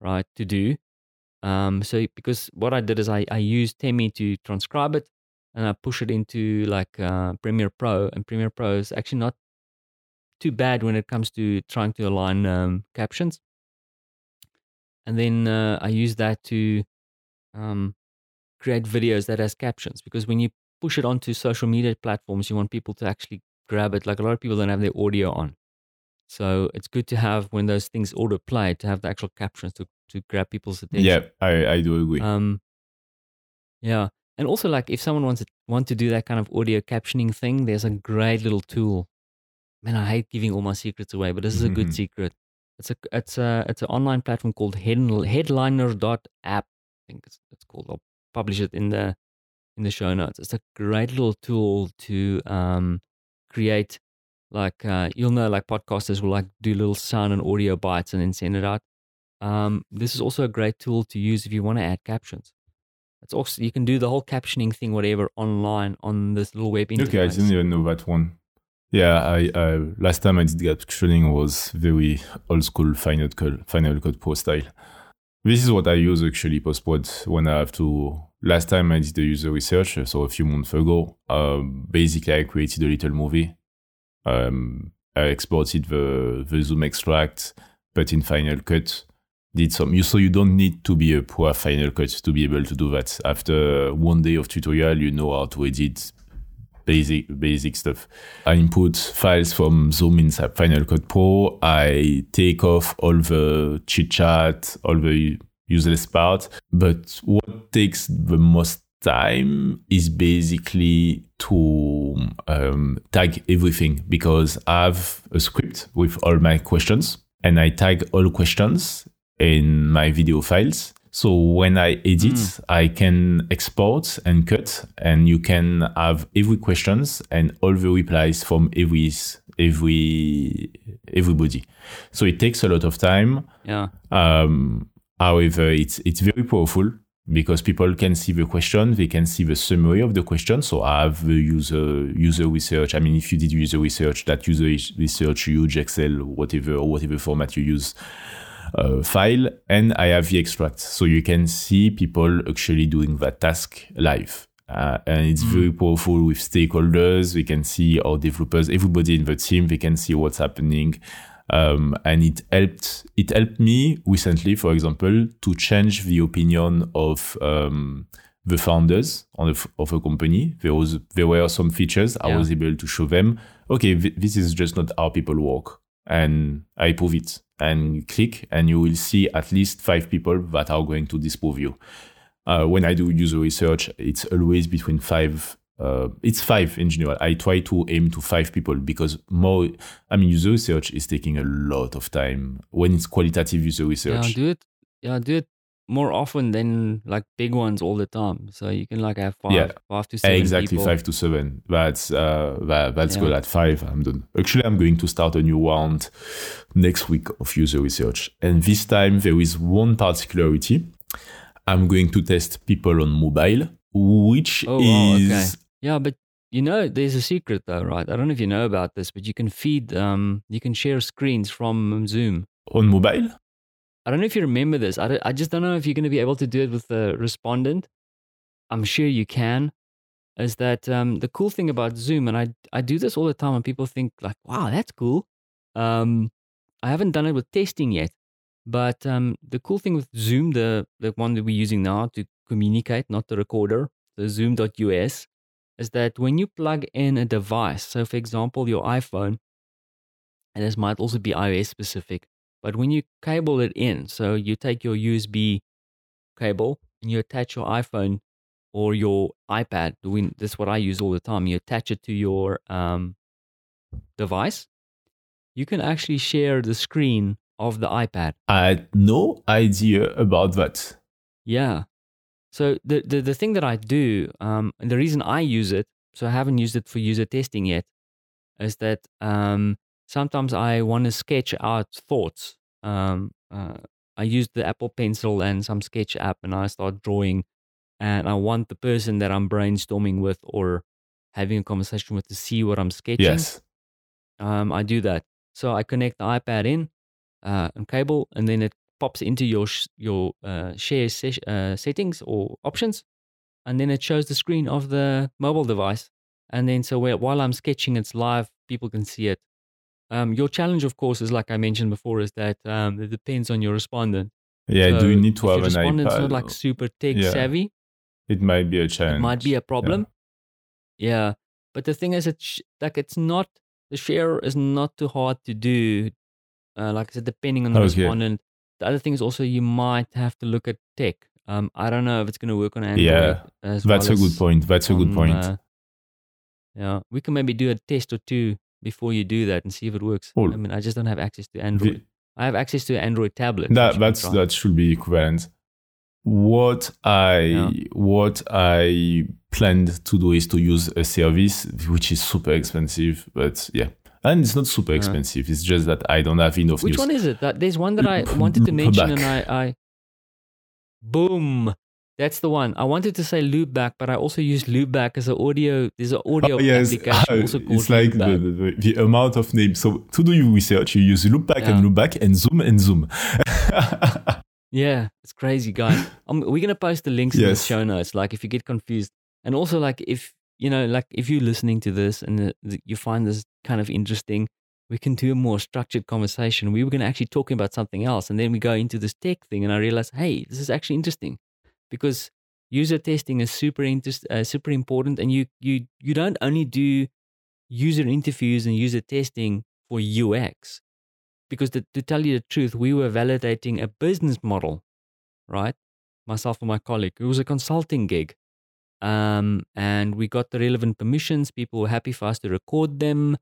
right, to do. Um, so because what I did is I, I used Temi to transcribe it and I push it into like uh, Premiere Pro, and Premiere Pro is actually not too bad when it comes to trying to align um, captions. And then uh, I use that to um, create videos that has captions because when you push it onto social media platforms, you want people to actually grab it. Like a lot of people don't have their audio on. So it's good to have when those things auto play to have the actual captions to, to grab people's attention. yeah, I, I do agree. Um, yeah, and also like if someone wants to want to do that kind of audio captioning thing, there's a great little tool. Man, I hate giving all my secrets away, but this is a Mhm. good secret. It's a it's a it's an online platform called Head, Headliner.app. I think it's, it's called. I'll publish it in the in the show notes. It's a great little tool to um, create like uh, you'll know like podcasters will like do little sound and audio bites and then send it out. Um, this is also a great tool to use if you want to add captions. It's also you can do the whole captioning thing, whatever, online on this little web interface. Okay, I didn't even know that one. Yeah, I uh, last time I did captioning was very old school Final Cut, Final Cut Pro style. This is what I use actually post prod when I have to. Last time I did the user research, so a few months ago. Uh, basically, I created a little movie. Um, I exported the the Zoom extract, but in Final Cut, did some. You so you don't need to be a pro Final Cut to be able to do that. After one day of tutorial, you know how to edit basic basic stuff. I input files from Zoom inside Final Cut Pro. I take off all the chit chat, all the useless part. But what takes the most time is basically to um, tag everything because I have a script with all my questions and I tag all questions in my video files. So when I edit, mm. I can export and cut, and you can have every questions and all the replies from every every everybody. So it takes a lot of time. Yeah. Um, however, it's it's very powerful because people can see the question, they can see the summary of the question. So I have the user user research. I mean, if you did user research, that user research, huge Excel, whatever whatever format you use uh, file and I have the extract. So you can see people actually doing that task live. Uh, and it's mm. very powerful with stakeholders. We can see our developers, everybody in the team, they can see what's happening. Um, and it helped, it helped me recently, for example, to change the opinion of, um, the founders of, of a company. There was, there were some features I was able to show them. Okay, th- this is just not how people work. And I prove it and click and you will see at least five people that are going to disprove you. Uh, when I do user research, it's always between five. Uh, it's five in general. I try to aim to five people because more. I mean, user research is taking a lot of time when it's qualitative user research. Yeah, do it. Yeah, do it more often than like big ones all the time. So you can like have five, yeah, five to seven. Exactly, people. five to seven. That's uh, that, that's yeah. good at five. I'm done. Actually, I'm going to start a new round next week of user research, and this time there is one particularity. I'm going to test people on mobile, which oh, is. Yeah, but you know, there's a secret though, right? I don't know if you know about this, but you can feed, um, you can share screens from Zoom on mobile. I don't know if you remember this. I, I just don't know if you're going to be able to do it with the respondent. I'm sure you can. Is that um, the cool thing about Zoom? And I, I do this all the time, and people think, like, wow, that's cool. Um, I haven't done it with testing yet. But um, the cool thing with Zoom, the, the one that we're using now to communicate, not the recorder, the Zoom.us, is that when you plug in a device, so for example, your iPhone, and this might also be iOS specific, but when you cable it in, so you take your USB cable and you attach your iPhone or your iPad, this is what I use all the time, you attach it to your um, device, you can actually share the screen of the iPad. I had no idea about that. Yeah. So the, the, the thing that I do, um, and the reason I use it, so I haven't used it for user testing yet, is that um, sometimes I want to sketch out thoughts. Um, uh, I use the Apple Pencil and some sketch app, and I start drawing. And I want the person that I'm brainstorming with or having a conversation with to see what I'm sketching. Yes. Um, I do that. So I connect the iPad in uh, and cable, and then it pops into your your uh, share se- uh, settings or options, and then it shows the screen of the mobile device. And then so while I'm sketching, it's live. People can see it. Um, your challenge, of course, is like I mentioned before, is that um, it depends on your respondent. Yeah, so do you need to have an iPad? Respondent's not like super tech yeah. savvy. It might be a challenge. It might be a problem. Yeah, yeah. but the thing is, it's like it's not the share is not too hard to do. Uh, like I said, depending on the okay. respondent. The other thing is also you might have to look at tech. Um, I don't know if it's going to work on Android. Yeah, that's well a good point. That's a good point. Uh, yeah, we can maybe do a test or two before you do that and see if it works. I mean, I just don't have access to Android. The, I have access to Android tablet. That that's that should be equivalent. what I Yeah. what I planned to do is to use a service which is super expensive, but yeah, and it's not super expensive. It's just that I don't have enough Which news. one is it? That there's one that I *laughs* wanted to mention, and I, I, boom, that's the one. I wanted to say Loopback, but I also use Loopback as an audio. There's an audio Oh, yes, application *laughs* also called it's like the, the, the amount of names. So to do your research, you use loopback Yeah. and loopback and zoom and zoom. *laughs* Yeah, it's crazy, guys. um, we're gonna post the links in the show notes. Like, if you get confused, and also like if you know, like if you're listening to this and you find this kind of interesting, we can do a more structured conversation. We were gonna actually talking about something else, and then we go into this tech thing, and I realized, hey, this is actually interesting because user testing is super interest, uh, super important, and you you you don't only do user interviews and user testing for UX because to, to tell you the truth, we were validating a business model, right? Myself and my colleague. It was a consulting gig. Um, and we got the relevant permissions. People were happy for us to record them.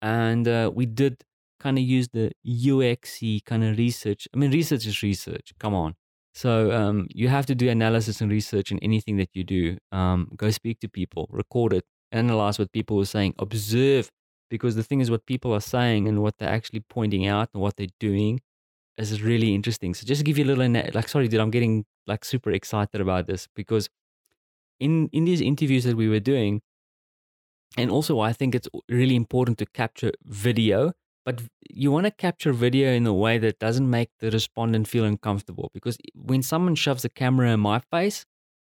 And uh, we did kind of use the UXy kind of research. I mean, research is research. Come on. So um, you have to do analysis and research in anything that you do. Um, go speak to people, record it, analyze what people are saying, observe because the thing is what people are saying and what they're actually pointing out and what they're doing is really interesting. So just to give you a little like sorry dude, I'm getting like super excited about this because in in these interviews that we were doing and also I think it's really important to capture video but you want to capture video in a way that doesn't make the respondent feel uncomfortable because when someone shoves a camera in my face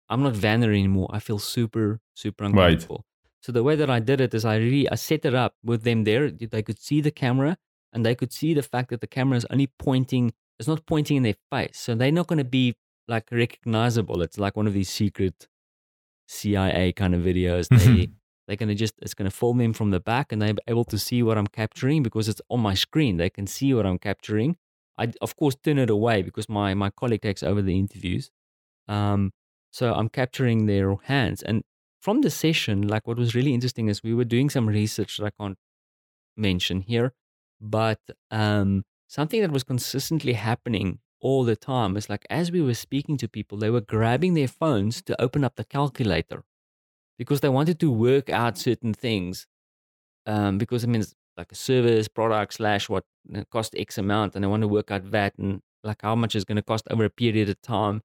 I'm not Vanna anymore. I feel super super Right. uncomfortable. So the way that I did it is I really I set it up with them there. They could see the camera and they could see the fact that the camera is only pointing. It's not pointing in their face, so they're not going to be like recognizable. It's like one of these secret CIA kind of videos. *laughs* They they're to just it's going to film them from the back, and they're able to see what I'm capturing because it's on my screen. They can see what I'm capturing. I of course turn it away because my my colleague takes over the interviews. Um, so I'm capturing their hands. And from the session, like what was really interesting is we were doing some research that I can't mention here, but um, something that was consistently happening all the time is like as we were speaking to people, they were grabbing their phones to open up the calculator because they wanted to work out certain things. Um, because I mean, like a service, product, slash what cost X amount, and they want to work out that and like how much is going to cost over a period of time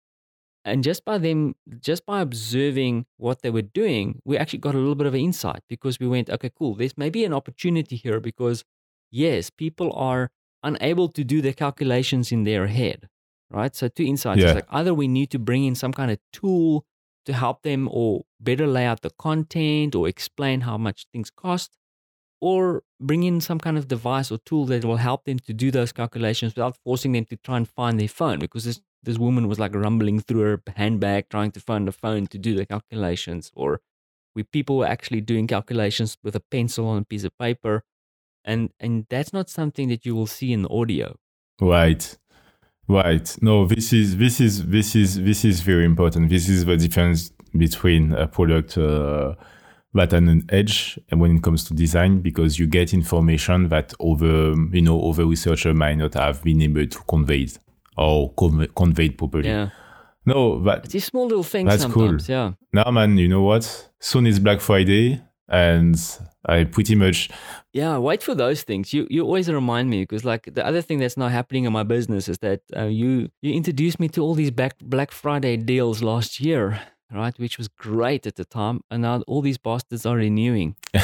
and just by them just by observing what they were doing we actually got a little bit of insight because we went okay cool there's maybe an opportunity here because yes people are unable to do the calculations in their head right so two insights Yeah. it's like either we need to bring in some kind of tool to help them or better lay out the content or explain how much things cost or bring in some kind of device or tool that will help them to do those calculations without forcing them to try and find their phone because this this woman was like rumbling through her handbag trying to find a phone to do the calculations or we people were actually doing calculations with a pencil on a piece of paper and and that's not something that you will see in audio Right. Right. No, this is this is this is this is very important. This is the difference between a product uh, that and an edge and when it comes to design because you get information that other you know other researcher might not have been able to convey it or convey, conveyed properly. yeah No, but it's these small little things That's cool. sometimes yeah now man, you know what? Soon is Black Friday and I pretty much Yeah, wait for those things. You you always remind me because like the other thing that's not happening in my business is that uh, you you introduced me to all these Black Black Friday deals last year, right? Which was great at the time, and now all these bastards are renewing. *laughs*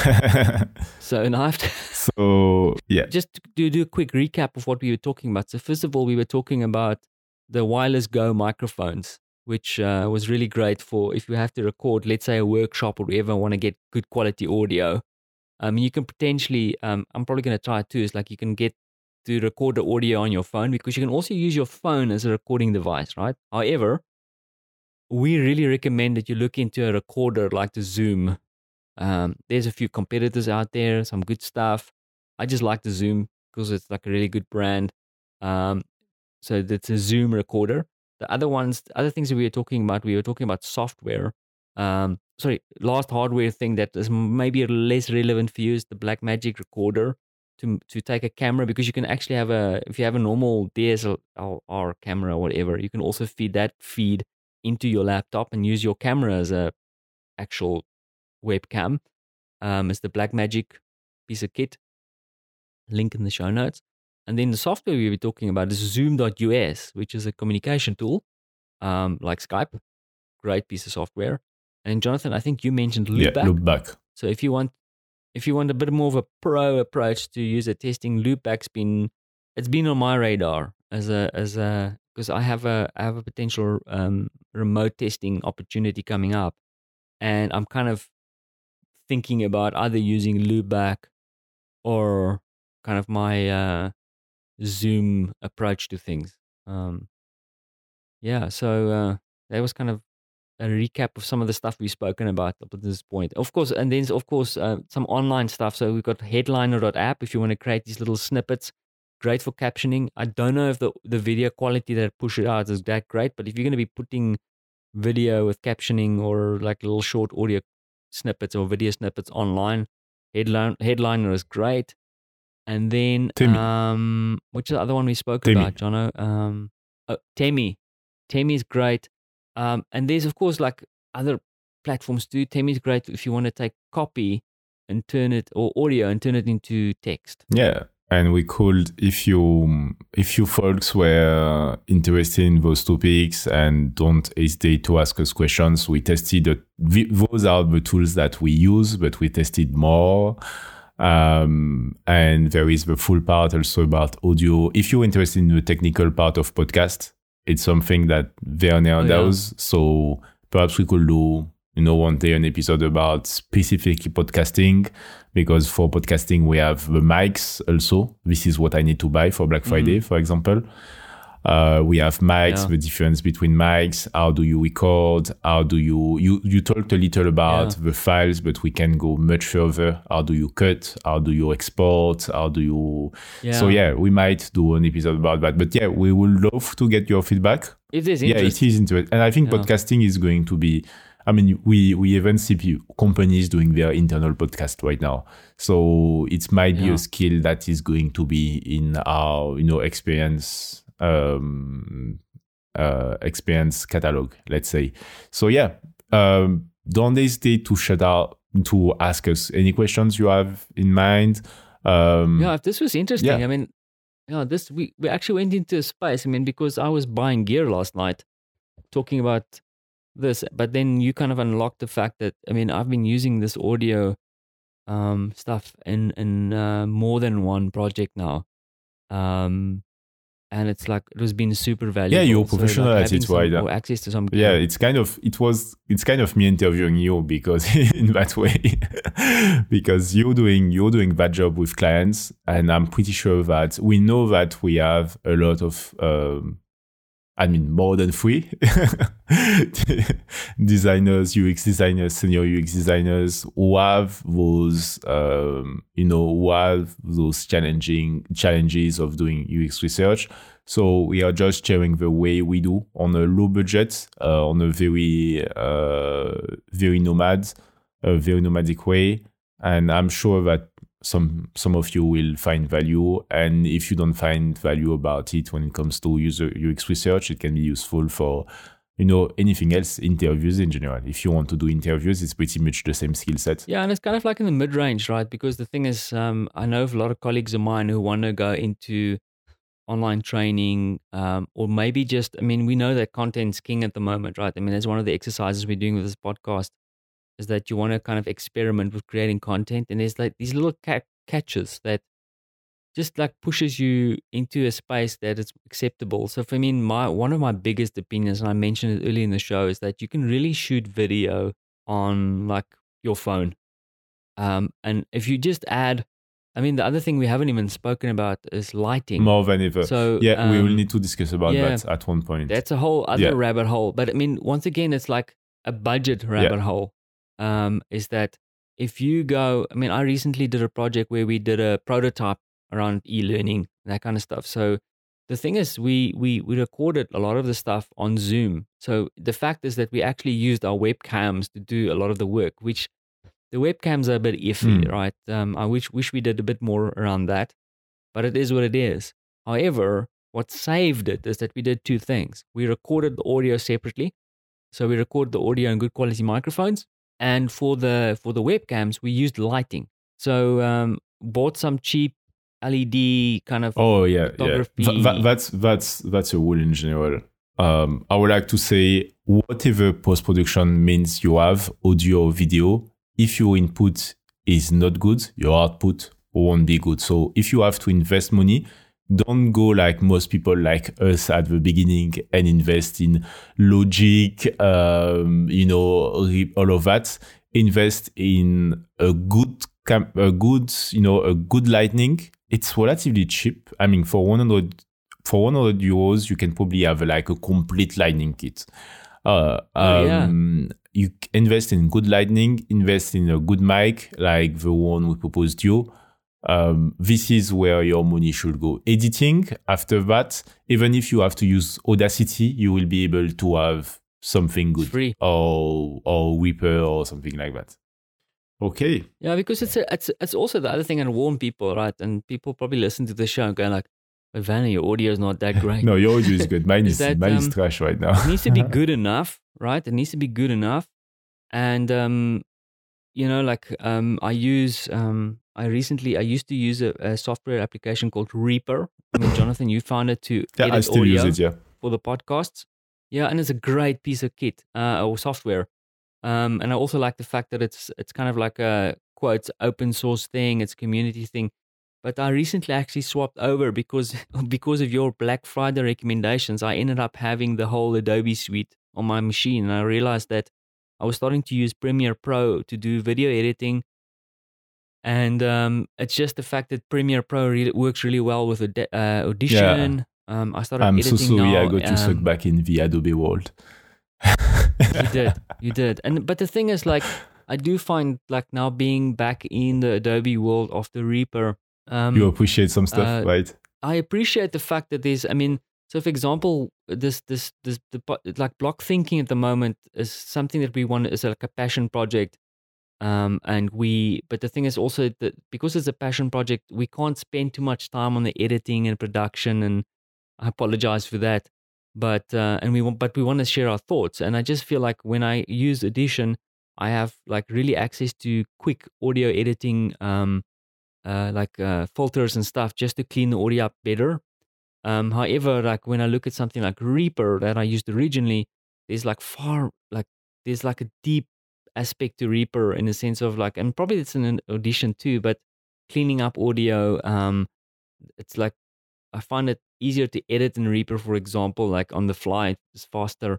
So now I have to *laughs* so yeah. just to do, do a quick recap of what we were talking about. So first of all, we were talking about the wireless Go microphones, which uh, was really great for if you have to record, let's say, a workshop or whatever, want to get good quality audio. I Um, you can potentially, um, I'm probably going to try it too. Is like you can get to record the audio on your phone because you can also use your phone as a recording device, right? However, we really recommend that you look into a recorder like the Zoom. Um, there's a few competitors out there, some good stuff. I just like the Zoom because it's like a really good brand. Um, so it's a Zoom recorder. The other ones, other things we were talking about, we were talking about software. Um, sorry, last hardware thing that is maybe less relevant for you is the Blackmagic recorder to to take a camera because you can actually have a if you have a normal DSLR camera or whatever, you can also feed that feed into your laptop and use your camera as a actual webcam. Um, it's the Blackmagic piece of kit. Link in the show notes. And then the software we were talking about is Zoom.us, which is a communication tool um, like Skype. Great piece of software. And Jonathan, I think you mentioned Loopback. Yeah, Loopback. So if you want, if you want a bit more of a pro approach to user testing, Loopback's been it's been on my radar as a as a because I have a I have a potential um, remote testing opportunity coming up, and I'm kind of thinking about either using Loopback or kind of my uh, Zoom approach to things. Um, yeah, so uh, that was kind of a recap of some of the stuff we've spoken about up to this point. Of course, and then of course uh, some online stuff. So we've got headliner.app if you want to create these little snippets. Great for captioning. I don't know if the, the video quality that push it out is that great, but if you're going to be putting video with captioning or like little short audio snippets or video snippets online, headline, headliner is great. And then, Temi. um, which is the other one we spoke Temi. about, Jono? Um, oh, Temi. Temi is great. Um, and there's, of course, like other platforms too. Temi is great if you want to take copy and turn it, or audio and turn it into text. Yeah, and we could, if you if you folks were interested in those topics and don't hesitate to ask us questions, we tested the, those are the tools that we use, but we tested more. Um, and there is the full part also about audio. If you're interested in the technical part of podcast, it's something that Werner Oh, yeah. does. So perhaps we could do, you know, one day an episode about specific podcasting because for podcasting we have the mics also. This is what I need to buy for Black Friday, for example. Uh, we have mics, Yeah. the difference between mics. How do you record? How do you you you talked a little about Yeah. the files, but we can go much further. How do you cut? How do you export? How do you? So yeah, we might do an episode about that. But yeah, we would love to get your feedback. If there's Yeah, it is interesting, and I think Yeah. podcasting is going to be. I mean, we we even see companies doing their internal podcast right now, so it might be Yeah. a skill that is going to be in our you know experience um uh experience catalog, let's say. So yeah, um, don't hesitate to shout out to ask us any questions you have in mind. Um, yeah, if this was interesting, yeah. I mean, yeah, this we we actually went into a space. I mean, because I was buying gear last night, talking about this, but then you kind of unlocked the fact that I mean, I've been using this audio um, stuff in in uh, more than one project now, um, and it's like it was been super valuable. Yeah, you're So, professional like, at having it, some right? more access to some yeah it's kind of it was it's kind of me interviewing you because *laughs* in that way *laughs* because you're doing you're doing that job with clients and i'm pretty sure that we know that we have a lot of um I mean, more than three *laughs* designers, UX designers, senior UX designers who have those, um, you know, who have those challenging challenges of doing UX research. So we are just sharing the way we do on a low budget, uh, on a very, uh, very nomad, a very nomadic way. And I'm sure that some some of you will find value and if you don't find value about it when it comes to user ux research it can be useful for you know anything else interviews in general if you want to do interviews it's pretty much the same skill set Yeah, and it's kind of like in the mid range, right? Because the thing is, um, I know of a lot of colleagues of mine who want to go into online training, um, or maybe just, I mean, we know that content's king at the moment, right? I mean, that's one of the exercises we're doing with this podcast is that you want to kind of experiment with creating content. And there's like these little ca- catches that just like pushes you into a space that is acceptable. So for me, my one of my biggest opinions, and I mentioned it earlier in the show, is that you can really shoot video on like your phone. Um, and if you just add, I mean, the other thing we haven't even spoken about is lighting. more than ever So yeah we will um, need to discuss about yeah. that at one point That's a whole other Yeah. rabbit hole. But I mean, once again, it's like a budget rabbit hole. Um, is that if you go, I mean, I recently did a project where we did a prototype around e-learning, that kind of stuff. So the thing is, we we we recorded a lot of the stuff on Zoom. So the fact is that we actually used our webcams to do a lot of the work, which the webcams are a bit iffy, Hmm. right? Um, I wish wish we did a bit more around that, but it is what it is. However, what saved it is that we did two things. We recorded the audio separately, so we record the audio in good quality microphones. And for the for the webcams, we used lighting. So um, bought some cheap LED kind of. Oh yeah, yeah. That, that's that's that's a rule in general. Um, I would like to say whatever post production means you have audio or video. If your input is not good, your output won't be good. So if you have to invest money, don't go like most people like us at the beginning and invest in logic, um, you know, all of that. Invest in a good, a good, you know, a good lightning. It's relatively cheap. I mean, for 100, for 100 euros, you can probably have like a complete lightning kit. Uh, Oh, yeah. um, You invest in good lightning, invest in a good mic like the one we proposed you um, this is where your money should go. Editing, after that, even if you have to use Audacity, you will be able to have something good. free. Or, or Reaper or something like that. Okay. Yeah, because it's a, it's it's also the other thing and warn people, right? And people probably listen to the show and go like, "But Vanna, your audio is not that *laughs* great." No, your audio is good. Mine *laughs* Is is, that, mine is um, trash right now. it needs to be *laughs* good enough, right? It needs to be good enough. And um, you know, like um, I use um, I recently I used to use a, a software application called Reaper. I mean, Jonathan, you found it to yeah, edit I still audio use it, yeah. for the podcasts. Yeah, and it's a great piece of kit uh, or software. Um, and I also like the fact that it's it's kind of like a quote open source thing. It's a community thing. But I recently actually swapped over because *laughs* because of your Black Friday recommendations. I ended up having the whole Adobe suite on my machine, and I realized that I was starting to use Premiere Pro to do video editing. And um, it's just the fact that Premiere Pro really works really well with Aud- uh, Audition. Um, I started I'm so sorry now. I got to suck um, back in the Adobe world. you did you did and but the thing is like i do find like now being back in the adobe world of the reaper um you appreciate some stuff, uh, right? i appreciate the fact that there's i mean so for example this this this the, like block thinking at the moment is something that we want is like a passion project um and we but the thing is also that because it's a passion project we can't spend too much time on the editing and production and i apologize for that. But uh, and we want but we want to share our thoughts. And i just feel like when i use audition i have like really access to quick audio editing um uh, like uh, filters and stuff just to clean the audio up better. Um however like when i look at something like reaper that i used originally there's like far like there's like a deep aspect to reaper in the sense of like and probably it's in an audition too but cleaning up audio um it's like I find it easier to edit in Reaper, for example, like on the fly, it's faster.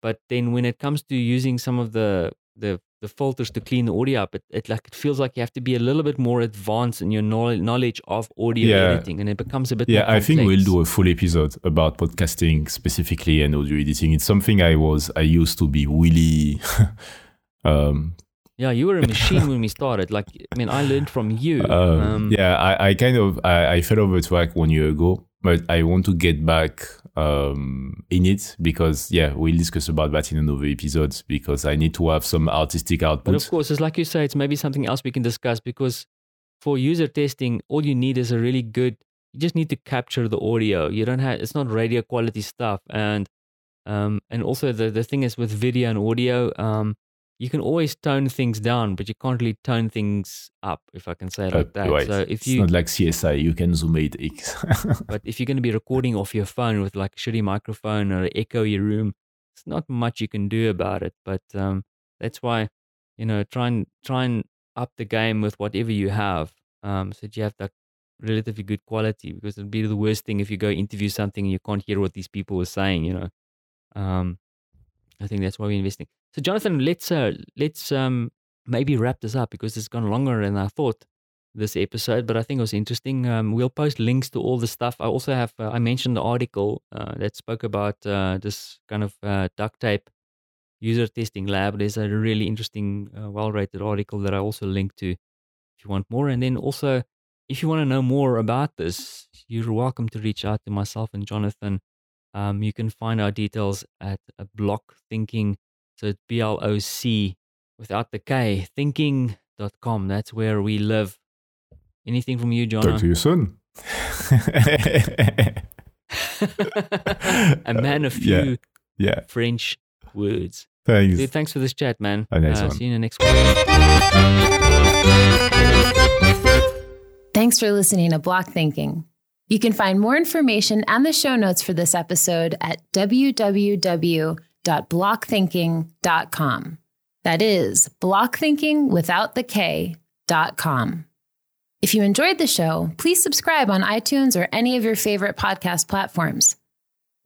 But then when it comes to using some of the the, the filters to clean the audio up, it, it like it feels like you have to be a little bit more advanced in your knowl- knowledge of audio Yeah. editing, and it becomes a bit. Yeah, more I think we'll do a full episode about podcasting specifically and audio editing. It's something I was I used to be really *laughs* um Yeah, you were a *laughs* machine when we started. Like, I mean, I learned from you. *laughs* Um, Um, yeah, I, I kind of I, I fell over track one year ago, but I want to get back um, in it because yeah, we'll discuss about that in another episode because I need to have some artistic But output. of course, it's like you say, it's maybe something else we can discuss because for user testing, all you need is a really good. You just need to capture the audio. You don't have. It's not radio quality stuff, and um, and also the the thing is with video and audio, um, you can always tone things down, but you can't really tone things up, if I can say it like that. right. So if it's you, not like CSI, you can zoom 8x. *laughs* but if you're going to be recording off your phone with like a shitty microphone or echo your room, it's not much you can do about it. But um, that's why, you know, try and try and up the game with whatever you have, um, so that you have that relatively good quality. Because it'd be the worst thing if you go interview something and you can't hear what these people were saying. You know, um, I think that's why we're investing. So, Jonathan, let's uh, let's um, maybe wrap this up because it's gone longer than I thought this episode, but I think it was interesting. Um, we'll post links to all the stuff. I also have uh, I mentioned the article uh, that spoke about uh, this kind of uh, duct tape user testing lab. There's a really interesting, uh, well-rated article that I also link to if you want more. And then also, if you want to know more about this, you're welcome to reach out to myself and Jonathan. Um, you can find our details at Block Thinking. So it's B L O C without the K, thinking.com. That's where we live. Anything from you, John? Talk to you soon. *laughs* a man of few Yeah. yeah. French words. Thanks. Dude, thanks for this chat, man. A nice uh, one. See you in the next one. Thanks for listening to Block Thinking. You can find more information and the show notes for this episode at www.blockthinking.com. That is blockthinking without the K dot com. If you enjoyed the show, please subscribe on iTunes or any of your favorite podcast platforms.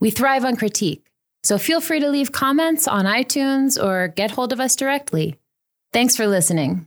We thrive on critique, so feel free to leave comments on iTunes or get hold of us directly. Thanks for listening.